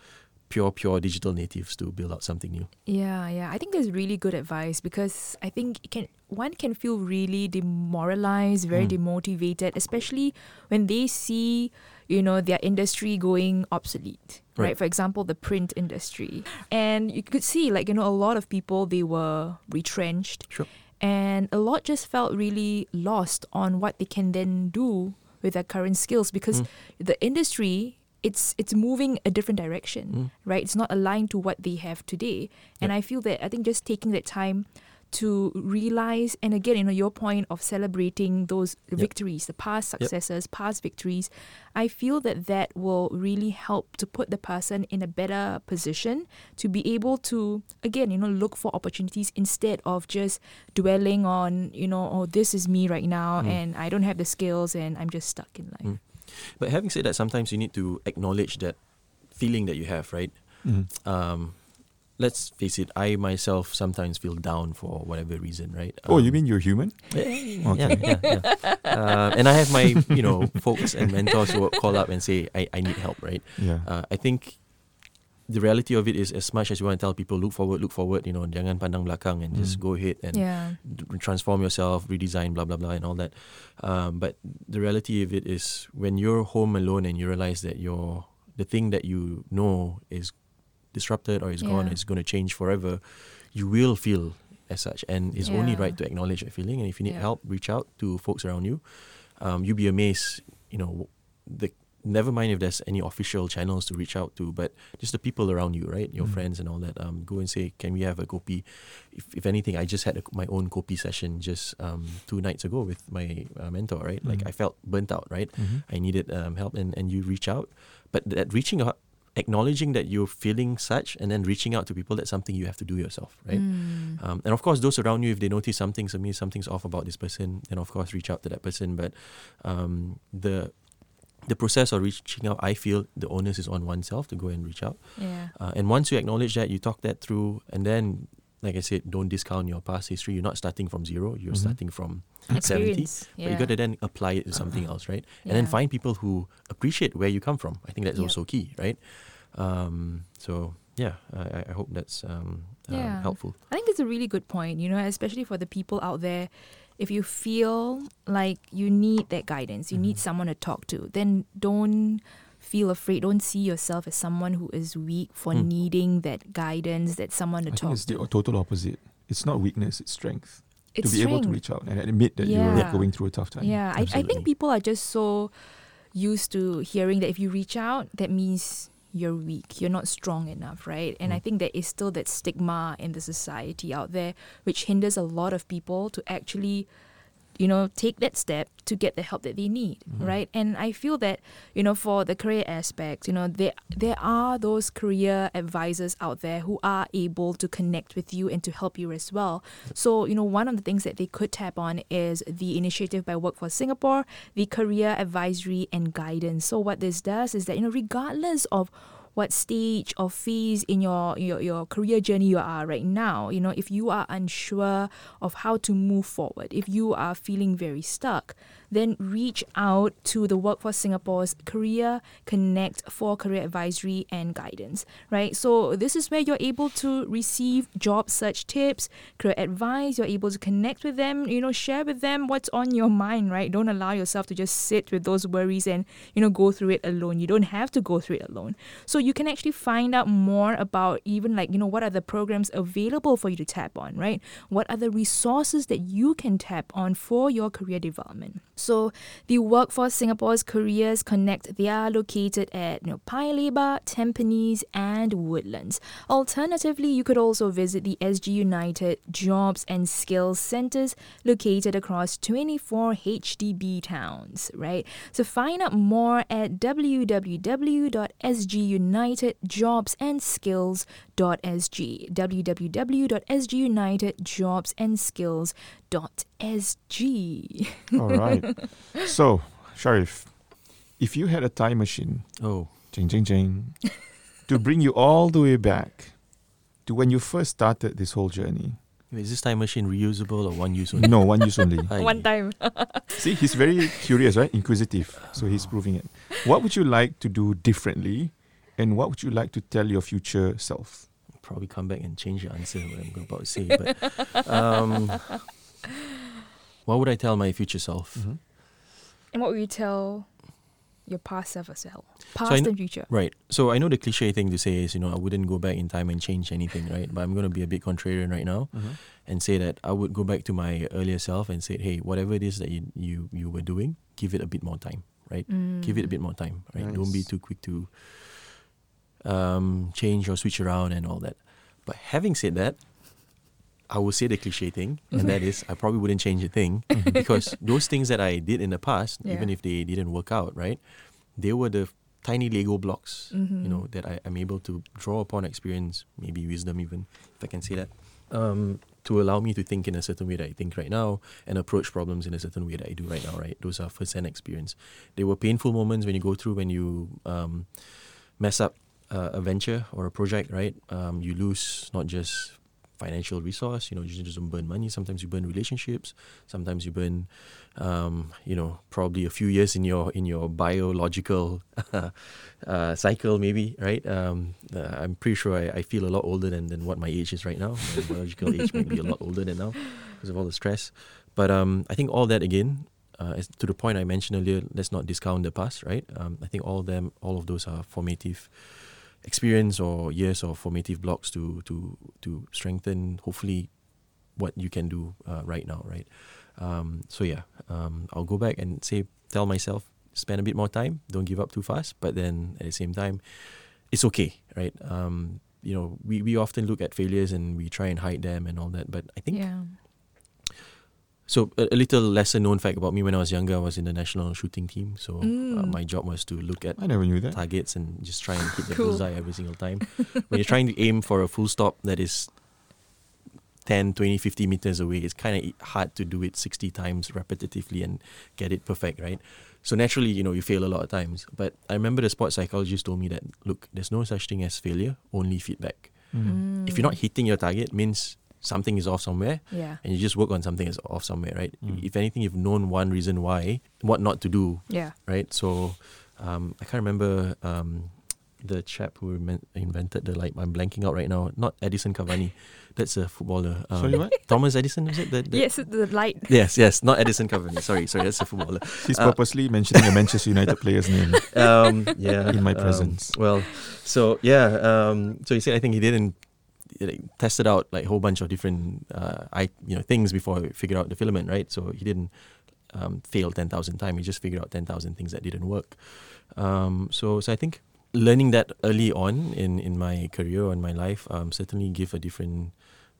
pure, pure digital natives to build out something new. Yeah, yeah. I think that's really good advice because I think it can one can feel really demoralized, very Mm. demotivated, especially when they see, you know, their industry going obsolete. Right. Right. For example, the print industry. And you could see like, you know, a lot of people they were retrenched Sure. and a lot just felt really lost on what they can then do with their current skills because Mm. the industry it's it's moving a different direction Mm. right it's not aligned to what they have today and i feel that i think just taking that time to realize and again you know your point of celebrating those victories the past Yep. successes past victories i feel that that will really help to put the person in a better position to be able to again you know look for opportunities instead of just dwelling on you know oh this is me right now Mm. and i don't have the skills and i'm just stuck in life Mm. But having said that, sometimes you need to acknowledge that feeling that you have, right? Mhm. Um, let's face it, I myself sometimes feel down for whatever reason, right? Oh, you Um, mean you're human? Yeah, Okay. yeah, yeah. Uh, and I have my, you know, folks and mentors who call up and say, I, I need help, right? Yeah. Uh, I think the reality of it is as much as you want to tell people, look forward, look forward, you know, jangan pandang belakang and just Mm. go ahead and yeah transform yourself, redesign, blah blah blah, and all that. Um, but the reality of it is when you're home alone and you realize that your the thing that you know is disrupted or is gone, it's going to change forever, you will feel as such, and it's only right to acknowledge that feeling. And if you need Yeah. help, reach out to folks around you. Um, you'll be amazed, you know, the never mind if there's any official channels to reach out to, but just the people around you, right? Your Mm. friends and all that. Um, go and say, can we have a kopi? If, if anything, I just had a, my own kopi session just um, two nights ago with my uh, mentor, right? Like Mm. I felt burnt out, right? Mhm. I needed um, help, and, and you reach out. But that reaching out, acknowledging that you're feeling such, and then reaching out to people, that's something you have to do yourself, right? Mm. Um, and of course, those around you, if they notice something, something something's off about this person, then of course reach out to that person. But um, the the process of reaching out, I feel the onus is on oneself to go and reach out. yeah Uh, and once you acknowledge that, you talk that through, and then, like I said, don't discount your past history. You're not starting from zero. You're Mhm. starting from 70. experience But you got to then apply it to something else, right? And then find people who appreciate where you come from. I think that's Yep. also key, right? Um, so yeah, I, I- I hope that's um, uh, Yeah. helpful. I think it's a really good point, you know, especially for the people out there. If you feel like you need that guidance, you need Mhm. someone to talk to, then don't feel afraid. Don't see yourself as someone who is weak for Mm. needing that guidance, that someone to I talk it's the total opposite. It's not weakness, it's strength. It's to be able to reach out and admit that Yeah. you're going through a tough time. Yeah, I, I think people are just so used to hearing that if you reach out, that means you're weak, you're not strong enough, right? And I Mm. think there is still that stigma in the society out there, which hinders a lot of people to actually, you know, take that step to get the help that they need, Mhm. right? And I feel that, you know, for the career aspect, you know, there there are those career advisors out there who are able to connect with you and to help you as well. So, you know, one of the things that they could tap on is the initiative by Workforce Singapore, the career advisory and guidance. So what this does is that, you know, regardless of what stage or phase in your, your your career journey you are right now you know if you are unsure of how to move forward if you are feeling very stuck then reach out to the workforce singapore's career connect for career advisory and guidance right so this is where you're able to receive job search tips career advice you're able to connect with them you know share with them what's on your mind right don't allow yourself to just sit with those worries and you know go through it alone you don't have to go through it alone so you can actually find out more about even like, you know, what are the programs available for you to tap on, right? What are the resources that you can tap on for your career development? So the Workforce Singapore's Careers Connect, they are located at you know, Paya Lebar, Tampines, and Woodlands. Alternatively, you could also visit the SG United Jobs and Skills Centers located across 24 HDB towns, right? So find out more at www.sgunitedjobsandskills.sg www.sgunitedjobsandskills.sg All right. so, Shariff, if you had a time machine, Oh, jing jing jing, to bring you all the way back to when you first started this whole journey. is this time machine reusable or one use only? No, one use only. One time. See, he's very curious, right? Inquisitive. So he's proving it. What would you like to do differently and what would you like to tell your future self? Probably come back and change the answer what I'm about to say. But um, what would I tell my future self? Mm-hmm. And what would you tell your past self as well? Past I kn- and future. Right. So I know the cliche thing to say is, you know, I wouldn't go back in time and change anything, right? But I'm going to be a bit contrarian right now Mm-hmm. and say that I would go back to my earlier self and say, hey, whatever it is that you you, you were doing, give it a bit more time, right? Give it a bit more time, right? Don't be too quick to um, change or switch around and all that. But having said that, I will say the cliche thing, and that is I probably wouldn't change a thing because those things that I did in the past, even if they didn't work out, right, they were the tiny Lego blocks, Mm-hmm. you know, that I, I'm able to draw upon experience, maybe wisdom even, if I can say that, um, to allow me to think in a certain way that I think right now and approach problems in a certain way that I do right now, right? Those are first-hand experience. They were painful moments when you go through, when you um, mess up uh, a venture or a project, right? Um, you lose not just financial resource, you know, you just don't burn money. Sometimes you burn relationships. Sometimes you burn, um, you know, probably a few years in your in your biological uh, cycle, maybe, right? Um, uh, I'm pretty sure I, I feel a lot older than, than what my age is right now. My biological age might be a lot older than now because of all the stress. But um, I think all that again, uh, to the point I mentioned earlier, let's not discount the past, right? Um, I think all them, all of those are formative experience or years or formative blocks to to to strengthen hopefully what you can do uh, right now, right? Um, so yeah, um, I'll go back and say tell myself spend a bit more time, don't give up too fast, but then at the same time, it's okay, right? Um, you know, we, we often look at failures and we try and hide them and all that, but I think Yeah. So a, a little lesser known fact about me when I was younger, I was in the national shooting team. So uh, Mm. my job was to look at I never knew that. targets and just try and hit the Cool. bullseye every single time. when you're trying to aim for a full stop that is 10, 20, 50 meters away, it's kind of hard to do it 60 times repetitively and get it perfect, right? So naturally, you know, you fail a lot of times. But I remember the sports psychologist told me that, look, there's no such thing as failure, only feedback. Mm. If you're not hitting your target, means something is off somewhere Yeah. and you just work on something that's off somewhere, right? Mm. If anything, you've known one reason why, what not to do, Yeah. right? So um, I can't remember um, the chap who inven- invented the light. I'm blanking out right now. Not Edison Cavani. That's a footballer. Um, Sorry, what? Thomas Edison, is it? The, the- Yes, the light. Yes, yes. Not Edison Cavani. Sorry, sorry. That's a footballer. He's Uh, purposely mentioning a Manchester United player's name. Um, yeah. In my um, presence. well, so yeah. Um, so he said I think he didn't he, like, tested out like a whole bunch of different uh, I you know things before he figured out the filament, right? So he didn't um, fail ten thousand times. He just figured out ten thousand things that didn't work. Um, so so I think learning that early on in in my career in my life um, certainly give a different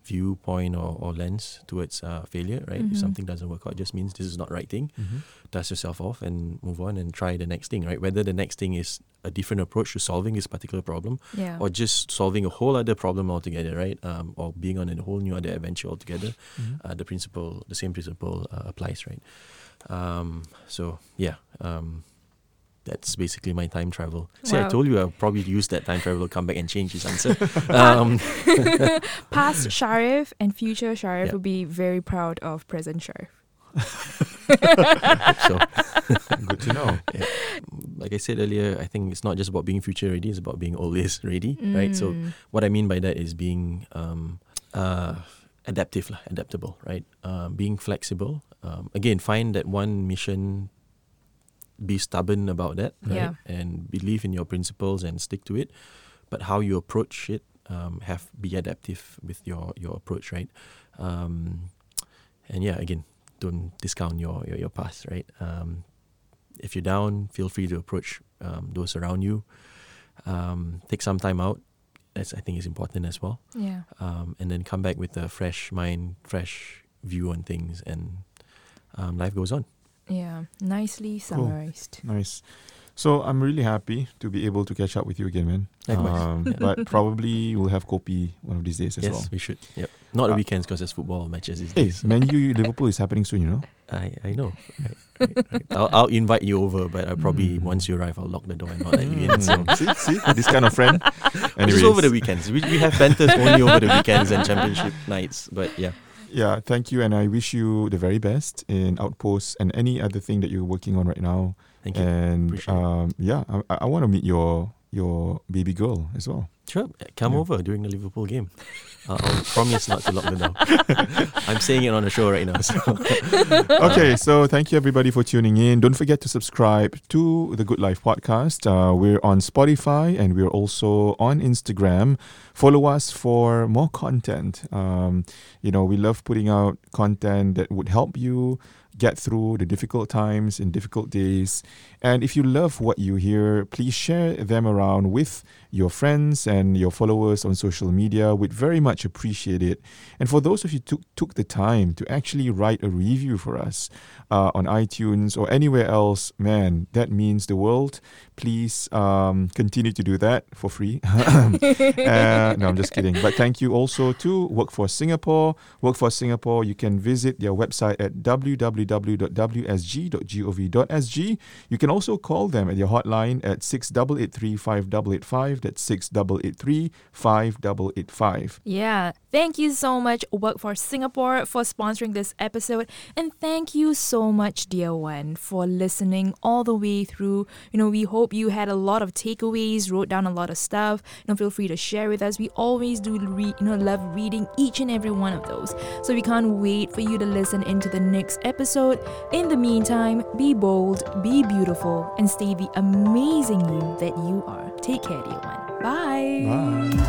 viewpoint or, or lens towards uh, failure, right? Mhm. If something doesn't work out, it just means this is not right thing Mm-hmm. dust yourself off and move on and try the next thing, right? Whether the next thing is a different approach to solving this particular problem Yeah. or just solving a whole other problem altogether, right? Um, or being on a whole new other adventure altogether, Mm-hmm. uh, the principle, the same principle uh, applies, right? Um, so yeah, um, that's basically my time travel. See, I told you I'll probably use that time travel to come back and change his answer. um, Past Shariff and future Shariff Yeah. will be very proud of present Shariff. so Good to know. like I said earlier, I think it's not just about being future ready; it's about being always ready, right? So Mm. what I mean by that is being um, uh, adaptive, lah, adaptable, right? Um, being flexible. Um, again, find that one mission. Be stubborn about that, right? Yeah. And believe in your principles and stick to it. But how you approach it, um, have be adaptive with your your approach, right? Um, and yeah, again, don't discount your your, your past, right? Um, if you're down, feel free to approach um, those around you. Um, take some time out. That's I think is important as well. Yeah. Um, and then come back with a fresh mind, fresh view on things, and um, life goes on. Yeah. Nicely summarized. Nice. So I'm really happy to be able to catch up with you again, man. Likewise. Um, but probably we'll have kopi one of these days as yes, well. we should. Yep. Not the Uh, weekends because there's football matches these Hey, days. Man U Liverpool is happening soon, you know. I I know. Right, right, right. I'll, I'll invite you over, but I probably Mm. once you arrive, I'll lock the door and not let you in. So. Mm, see, see, this kind of friend. Just over the weekends. We, we have banters only over the weekends and championship nights. But yeah, Yeah, thank you, and I wish you the very best in Outposts and any other thing that you're working on right now. thank you. And um, yeah, I, I want to meet your your baby girl as well. Sure, come Yeah. over during the Liverpool game. Uh, I'll promise not to lock the door. I'm saying it on the show right now. So. okay, so thank you everybody for tuning in. Don't forget to subscribe to the Good Life podcast. Uh, we're on Spotify and we're also on Instagram. Follow us for more content. Um, you know, we love putting out content that would help you get through the difficult times and difficult days. And if you love what you hear, please share them around with your friends and your followers on social media. We'd very much appreciate it. And for those of you who took, took the time to actually write a review for us uh, on iTunes or anywhere else, man, that means the world. Please um, continue to do that for free. uh, no, I'm just kidding. But thank you also to Workforce Singapore. Workforce Singapore, you can visit their website at www.wsg.gov.sg. You can also call them at their hotline at 6883 5885. That's 6883 5885. Yeah. Thank you so much, Workforce Singapore, for sponsoring this episode. And thank you so much, dear one, for listening all the way through. You know, we hope you had a lot of takeaways, wrote down a lot of stuff. You know, feel free to share with us. We always do you know, love reading each and every one of those. So we can't wait for you to listen into the next episode. In the meantime, be bold, be beautiful, and stay the amazing you that you are. Take care, dear one. Bye. Bye.